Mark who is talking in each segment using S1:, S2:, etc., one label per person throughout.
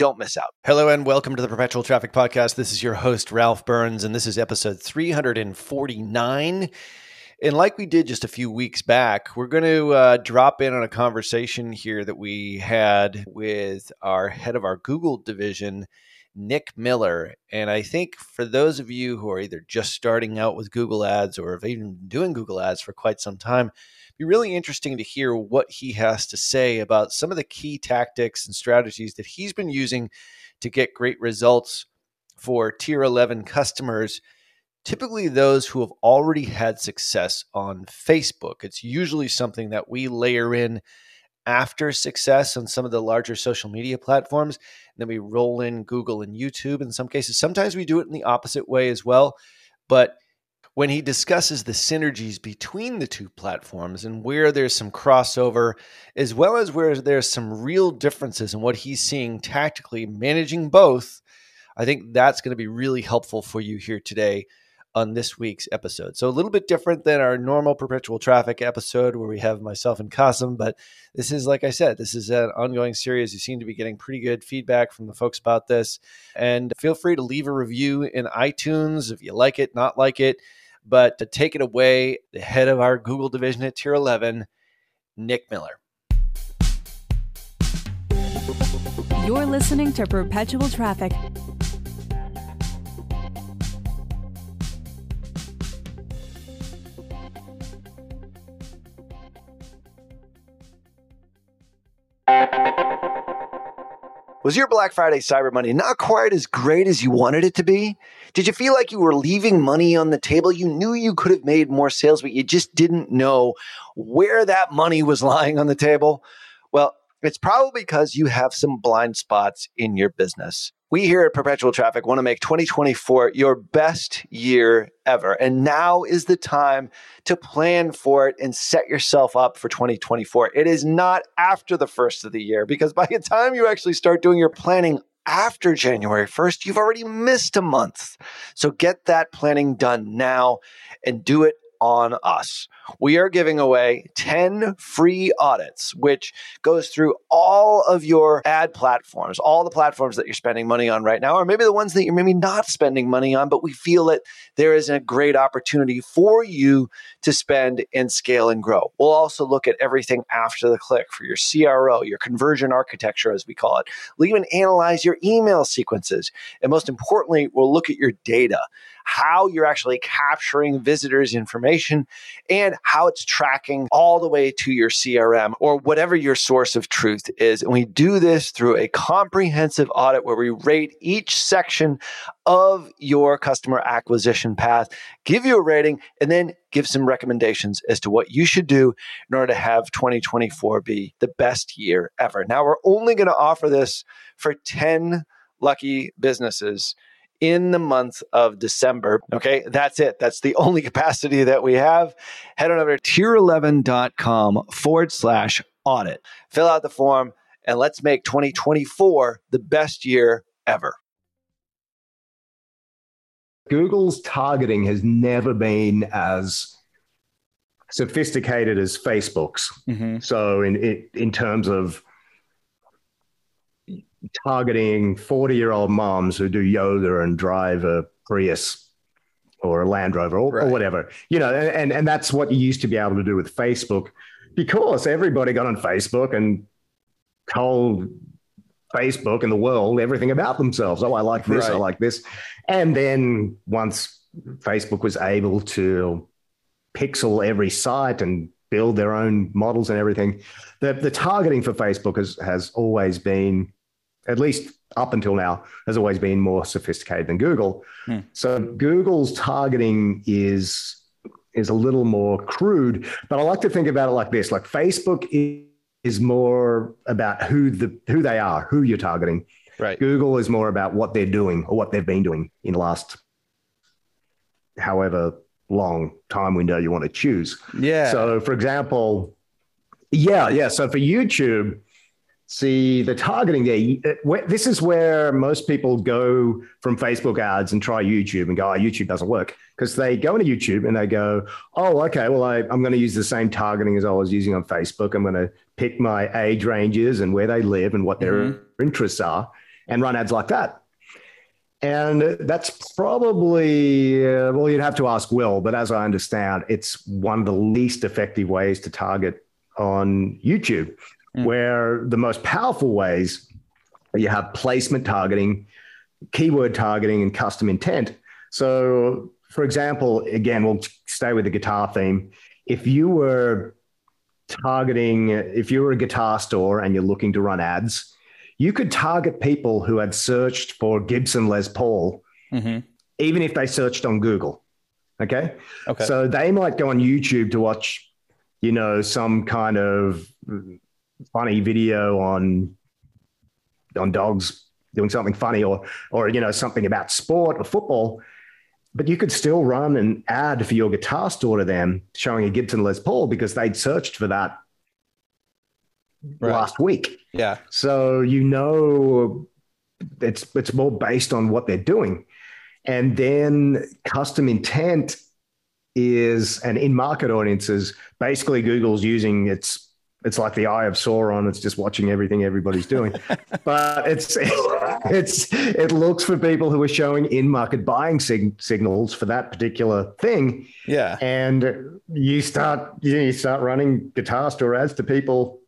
S1: don't miss out.
S2: Hello and welcome to the Perpetual Traffic Podcast. This is your host, Ralph Burns, and this is episode 349. And like we did just a few weeks back, we're going to uh, drop in on a conversation here that we had with our head of our Google division, Nick Miller. And I think for those of you who are either just starting out with Google Ads or have even been doing Google Ads for quite some time, be really interesting to hear what he has to say about some of the key tactics and strategies that he's been using to get great results for tier 11 customers typically those who have already had success on Facebook. It's usually something that we layer in after success on some of the larger social media platforms. And then we roll in Google and YouTube in some cases. Sometimes we do it in the opposite way as well. But when he discusses the synergies between the two platforms and where there's some crossover, as well as where there's some real differences in what he's seeing tactically managing both, I think that's going to be really helpful for you here today on this week's episode. So a little bit different than our normal perpetual traffic episode where we have myself and Kasim, but this is like I said, this is an ongoing series. You seem to be getting pretty good feedback from the folks about this. And feel free to leave a review in iTunes if you like it, not like it. But to take it away, the head of our Google division at Tier 11, Nick Miller.
S3: You're listening to Perpetual Traffic
S1: Was your Black Friday Cyber Monday not quite as great as you wanted it to be? Did you feel like you were leaving money on the table? You knew you could have made more sales, but you just didn't know where that money was lying on the table? Well, it's probably because you have some blind spots in your business. We here at Perpetual Traffic want to make 2024 your best year ever. And now is the time to plan for it and set yourself up for 2024. It is not after the first of the year because by the time you actually start doing your planning after January 1st, you've already missed a month. So get that planning done now and do it on us. We are giving away 10 free audits, which goes through all of your ad platforms, all the platforms that you're spending money on right now, or maybe the ones that you're maybe not spending money on, but we feel that there is a great opportunity for you to spend and scale and grow. We'll also look at everything after the click for your CRO, your conversion architecture, as we call it. We'll even analyze your email sequences. And most importantly, we'll look at your data how you're actually capturing visitors' information and how it's tracking all the way to your CRM or whatever your source of truth is. And we do this through a comprehensive audit where we rate each section of your customer acquisition path, give you a rating, and then give some recommendations as to what you should do in order to have 2024 be the best year ever. Now, we're only going to offer this for 10 lucky businesses in the month of December. Okay, that's it. That's the only capacity that we have. Head on over to tier11.com forward slash audit. Fill out the form and let's make 2024 the best year ever.
S4: Google's targeting has never been as sophisticated as Facebook's.
S5: Mm-hmm.
S4: So in in, in terms of targeting 40 year old moms who do yoga and drive a Prius or a Land Rover or,
S2: Right.
S4: or whatever, you know, and, and that's what you used to be able to do with Facebook because everybody got on Facebook and told Facebook and the world everything about themselves. Oh, I like this, I like this. And then once Facebook was able to pixel every site and build their own models and everything, the, the targeting for Facebook has, has always been, at least up until now, has always been more sophisticated than Google.
S5: Hmm.
S4: So Google's targeting is is a little more crude, but I like to think about it like this: like Facebook is, is more about who the who they are, who you're targeting.
S2: Right.
S4: Google is more about what they're doing or what they've been doing in the last however long time window you want to choose.
S5: Yeah.
S4: So, for example, yeah, yeah. So for YouTube, see the targeting there. uh, This is where most people go from Facebook ads and try YouTube and go, "Oh, YouTube doesn't work," because they go into YouTube and they go, "Oh, okay. Well, I, I'm going to use the same targeting as I was using on Facebook. I'm going to pick my age ranges and where they live and what their
S5: Mhm.
S4: interests are, and run ads like that." And that's probably, uh, well, you'd have to ask Will, but as I understand, it's one of the least effective ways to target on YouTube,
S5: Mm.
S4: where the most powerful ways you have placement targeting, keyword targeting, and custom intent. So, for example, again, we'll stay with the guitar theme. If you were targeting, if you were a guitar store and you're looking to run ads, you could target people who had searched for Gibson Les Paul,
S5: Mhm.
S4: even if they searched on Google. Okay.
S5: Okay.
S4: So they might go on YouTube to watch, you know, some kind of funny video on on dogs doing something funny or or you know something about sport or football. But you could still run an ad for your guitar store to them showing a Gibson Les Paul because they'd searched for that
S5: Right.
S4: last week.
S5: yeah.
S4: So you know it's it's more based on what they're doing. And then custom intent is and in market audiences, basically Google's using its it's like the eye of Sauron. It's just watching everything everybody's doing. but it's it's it looks for people who are showing in-market buying sig- signals for that particular thing
S5: Yeah.
S4: and you start you, know, you start running guitar store ads to people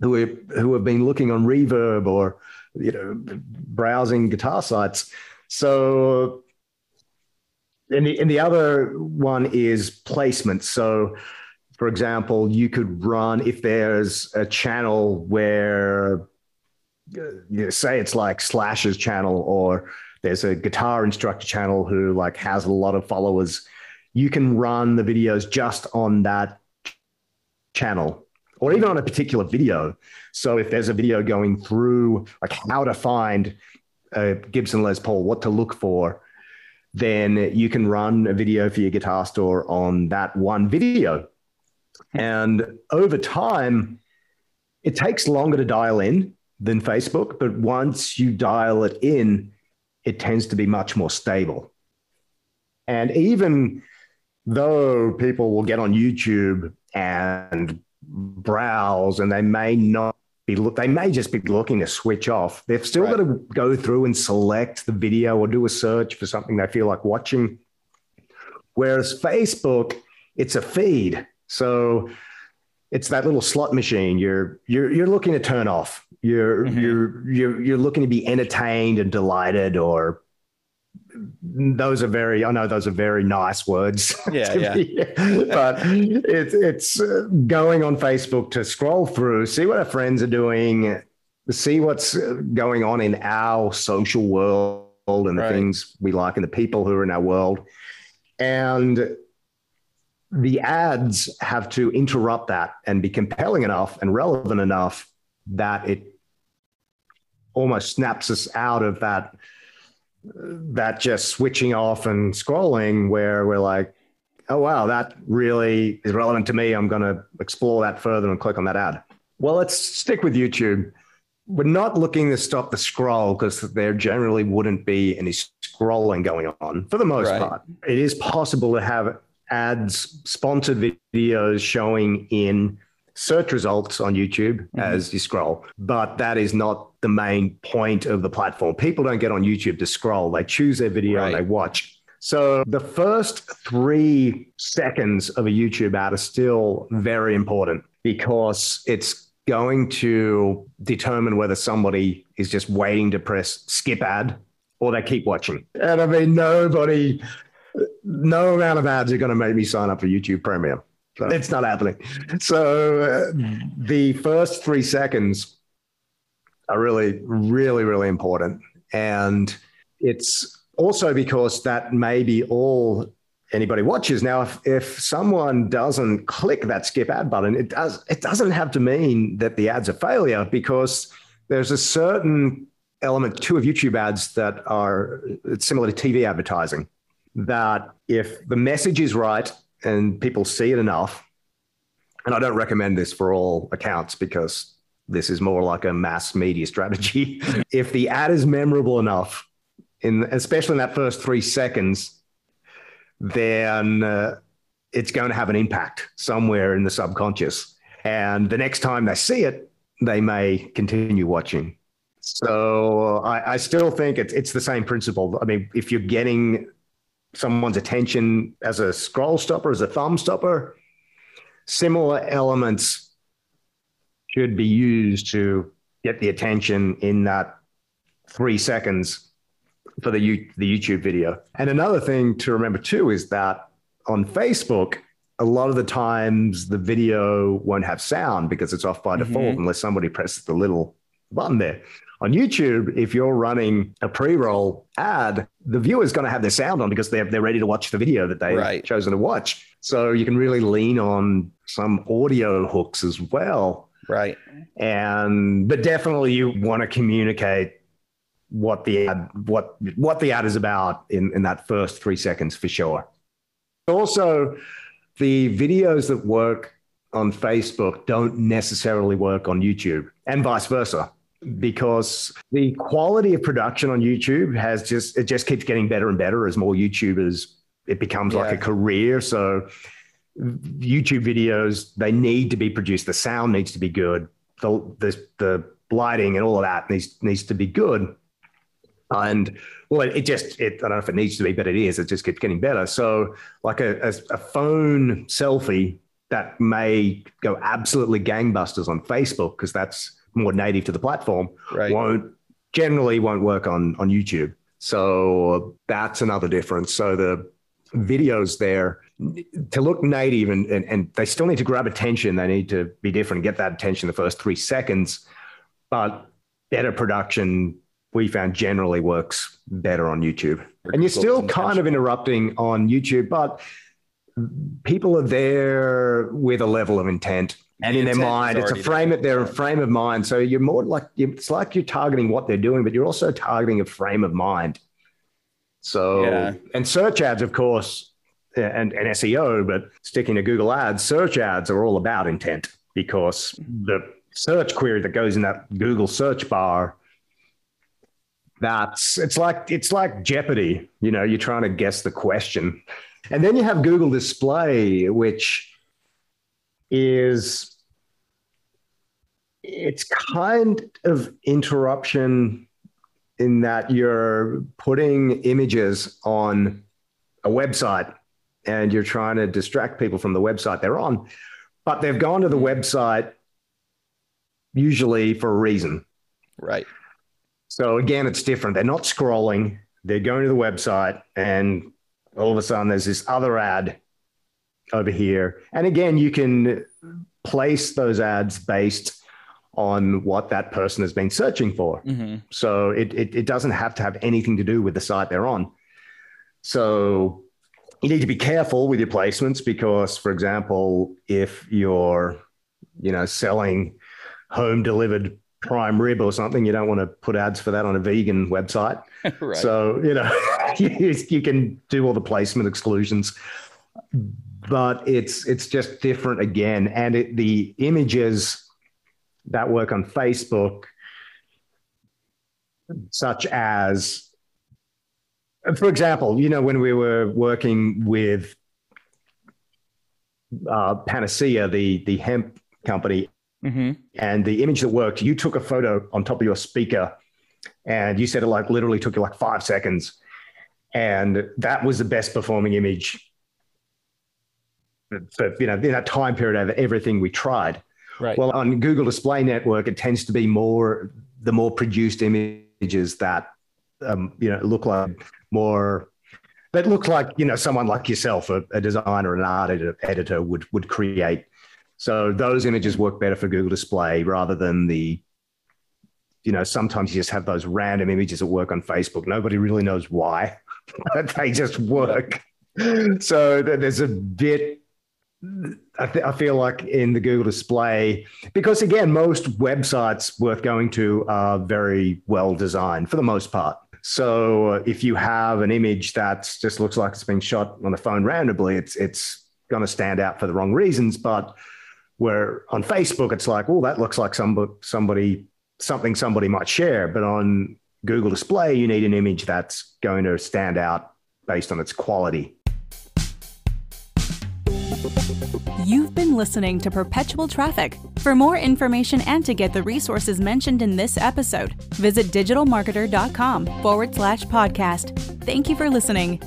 S4: who are, who have been looking on Reverb or you know browsing guitar sites. So, and the and the other one is placement. So, for example, you could run if there's a channel where uh, you know, say it's like Slash's channel or there's a guitar instructor channel who like has a lot of followers you can run the videos just on that channel or even on a particular video. So if there's a video going through like how to find a Gibson Les Paul, what to look for, then you can run a video for your guitar store on that one video. And over time, it takes longer to dial in than Facebook, but once you dial it in, it tends to be much more stable. And even though people will get on YouTube and browse and they may not be look they may just be looking to switch off. They've still
S5: Right.
S4: got to go through and select the video or do a search for something they feel like watching. Whereas Facebook, it's a feed. So it's that little slot machine you're you're you're looking to turn off. You're
S5: Mhm.
S4: you're you're you're looking to be entertained and delighted or those are very i know those are very nice words
S5: Yeah, yeah.
S4: be- but it's it's uh, going on facebook to scroll through see what our friends are doing see what's uh, going on in our social world and the
S5: Right.
S4: things we like and the people who are in our world and the ads have to interrupt that and be compelling enough and relevant enough that it almost snaps us out of that that just switching off and scrolling where we're like oh wow that really is relevant to me i'm going to explore that further and click on that ad well let's stick with youtube we're not looking to stop the scroll because there generally wouldn't be any scrolling going on for the most
S5: Right.
S4: part. It is possible to have ads, sponsored videos showing in search results on YouTube
S5: Mm-hmm.
S4: as you scroll, but that is not the main point of the platform. People don't get on YouTube to scroll, they choose their video and they watch. So the first three seconds of a YouTube ad are still very important because it's going to determine whether somebody is just waiting to press skip ad or they keep watching. And I mean, nobody, no amount of ads are going to make me sign up for YouTube Premium. So It's not happening. So uh, the first three seconds are really, really, really important. And it's also because that may be all anybody watches. Now, if, if someone doesn't click that skip ad button, it does it doesn't have to mean that the ad's a failure because there's a certain element to of YouTube ads that are it's similar to TV advertising. That if the message is right and people see it enough, and I don't recommend this for all accounts because this is more like a mass media strategy. if the ad is memorable enough, in especially in that first three seconds, then uh, it's going to have an impact somewhere in the subconscious. And the next time they see it, they may continue watching. So I, I still think it's it's the same principle. I mean, if you're getting someone's attention as a scroll stopper, as a thumb stopper, similar elements should be used to get the attention in that three seconds for the, U- the YouTube video. And another thing to remember too is that on Facebook, a lot of the times the video won't have sound because it's off by mm-hmm. default unless somebody presses the little button there. On YouTube, if you're running a pre-roll ad, the viewer's going to have their sound on because they're, they're ready to watch the video that they've
S5: Right.
S4: chosen to watch. So you can really lean on some audio hooks as well.
S5: Right.
S4: And but definitely you want to communicate what the ad what what the ad is about in, in that first three seconds for sure. Also, the videos that work on Facebook don't necessarily work on YouTube and vice versa because the quality of production on YouTube has just it just keeps getting better and better as more YouTubers it becomes like a career. So YouTube videos they need to be produced. The sound needs to be good. The the, the lighting and all of that needs needs to be good. And well it, it just it, I don't know if it needs to be but it is. It just keeps getting better. So like a, a, a phone selfie that may go absolutely gangbusters on Facebook because that's more native to the platform
S5: Right.
S4: won't generally won't work on on YouTube. So that's another difference. So the videos there to look native and, and and they still need to grab attention. They need to be different, get that attention the first three seconds. But better production we found generally works better on YouTube. And you're still kind of interrupting on YouTube, but people are there with a level of intent and in their mind. It's a frame of their frame of mind. So you're more like it's like you're targeting what they're doing, but you're also targeting a frame of mind. So
S5: Yeah.
S4: and search ads, of course, and, and SEO, but sticking to Google ads, search ads are all about intent because the search query that goes in that Google search bar that's it's like it's like Jeopardy. You know, you're trying to guess the question. And then you have Google Display, which is it's kind of interruption in that you're putting images on a website and you're trying to distract people from the website they're on. But they've gone to the website usually for a reason.
S5: Right.
S4: So again, it's different. They're not scrolling. They're going to the website, and all of a sudden, there's this other ad over here. And again, you can place those ads based on what that person has been searching for.
S5: hmm
S4: So it, it, it doesn't have to have anything to do with the site they're on. So you need to be careful with your placements because, for example, if you're, you know, selling home delivered prime rib or something, you don't want to put ads for that on a vegan website.
S5: right.
S4: So, you know, you, you can do all the placement exclusions, but it's it's just different again. And it, the images that work on Facebook such as, for example, you know, when we were working with uh, Panacea, the the hemp company,
S5: Mm-hmm.
S4: and the image that worked, you took a photo on top of your speaker, and you said it like literally took you like five seconds, and that was the best performing image. For you know, in that time period of everything we tried.
S5: Right.
S4: Well, on Google Display Network, it tends to be more the more produced images that um, you know look like more that look like you know someone like yourself, a, a designer, an art editor, editor would would create. So those images work better for Google Display rather than the you know sometimes you just have those random images that work on Facebook. Nobody really knows why, but they just work. So there's a bit I, th- I feel like in the Google display, because again, most websites worth going to are very well designed for the most part. So uh, if you have an image that just looks like it's been shot on a phone randomly, it's it's going to stand out for the wrong reasons. But where on Facebook, it's like, oh, that looks like somebody somebody something somebody might share. But on Google Display, you need an image that's going to stand out based on its quality.
S3: You've been listening to Perpetual Traffic. For more information and to get the resources mentioned in this episode, visit digitalmarketer.com forward slash podcast. Thank you for listening.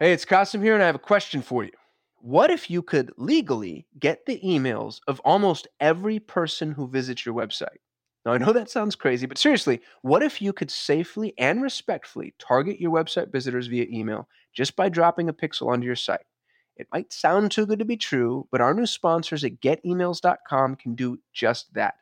S6: Hey, it's Kasim here, and I have a question for you. What if you could legally get the emails of almost every person who visits your website? Now, I know that sounds crazy, but seriously, what if you could safely and respectfully target your website visitors via email just by dropping a pixel onto your site? It might sound too good to be true, but our new sponsors at getemails.com can do just that.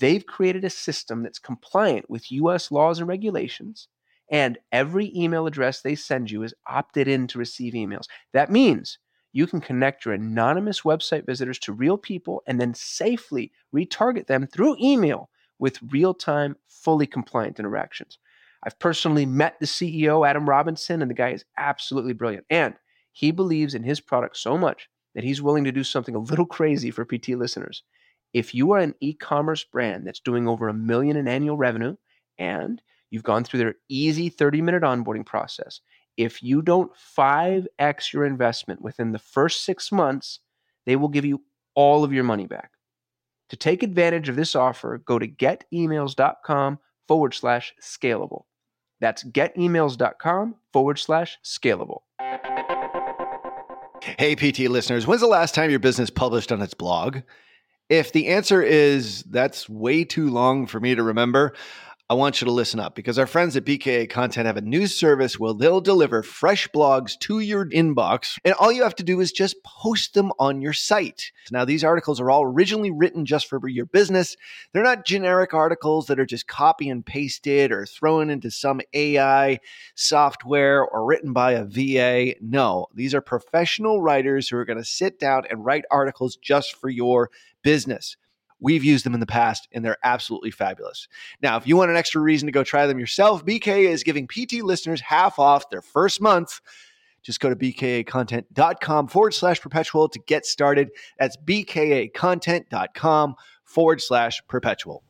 S6: They've created a system that's compliant with US laws and regulations, and every email address they send you is opted in to receive emails. That means you can connect your anonymous website visitors to real people and then safely retarget them through email with real time, fully compliant interactions. I've personally met the CEO, Adam Robinson, and the guy is absolutely brilliant. And he believes in his product so much that he's willing to do something a little crazy for PT listeners. If you are an e commerce brand that's doing over a million in annual revenue and you've gone through their easy 30 minute onboarding process, if you don't 5x your investment within the first six months, they will give you all of your money back. To take advantage of this offer, go to getemails.com forward slash scalable. That's getemails.com forward slash scalable.
S1: Hey, PT listeners, when's the last time your business published on its blog? If the answer is that's way too long for me to remember, I want you to listen up because our friends at BKA Content have a new service where they'll deliver fresh blogs to your inbox, and all you have to do is just post them on your site. Now, these articles are all originally written just for your business. They're not generic articles that are just copy and pasted or thrown into some AI software or written by a VA. No, these are professional writers who are going to sit down and write articles just for your business. We've used them in the past and they're absolutely fabulous. Now, if you want an extra reason to go try them yourself, BKA is giving PT listeners half off their first month. Just go to bkacontent.com forward slash perpetual to get started. That's bkacontent.com forward slash perpetual.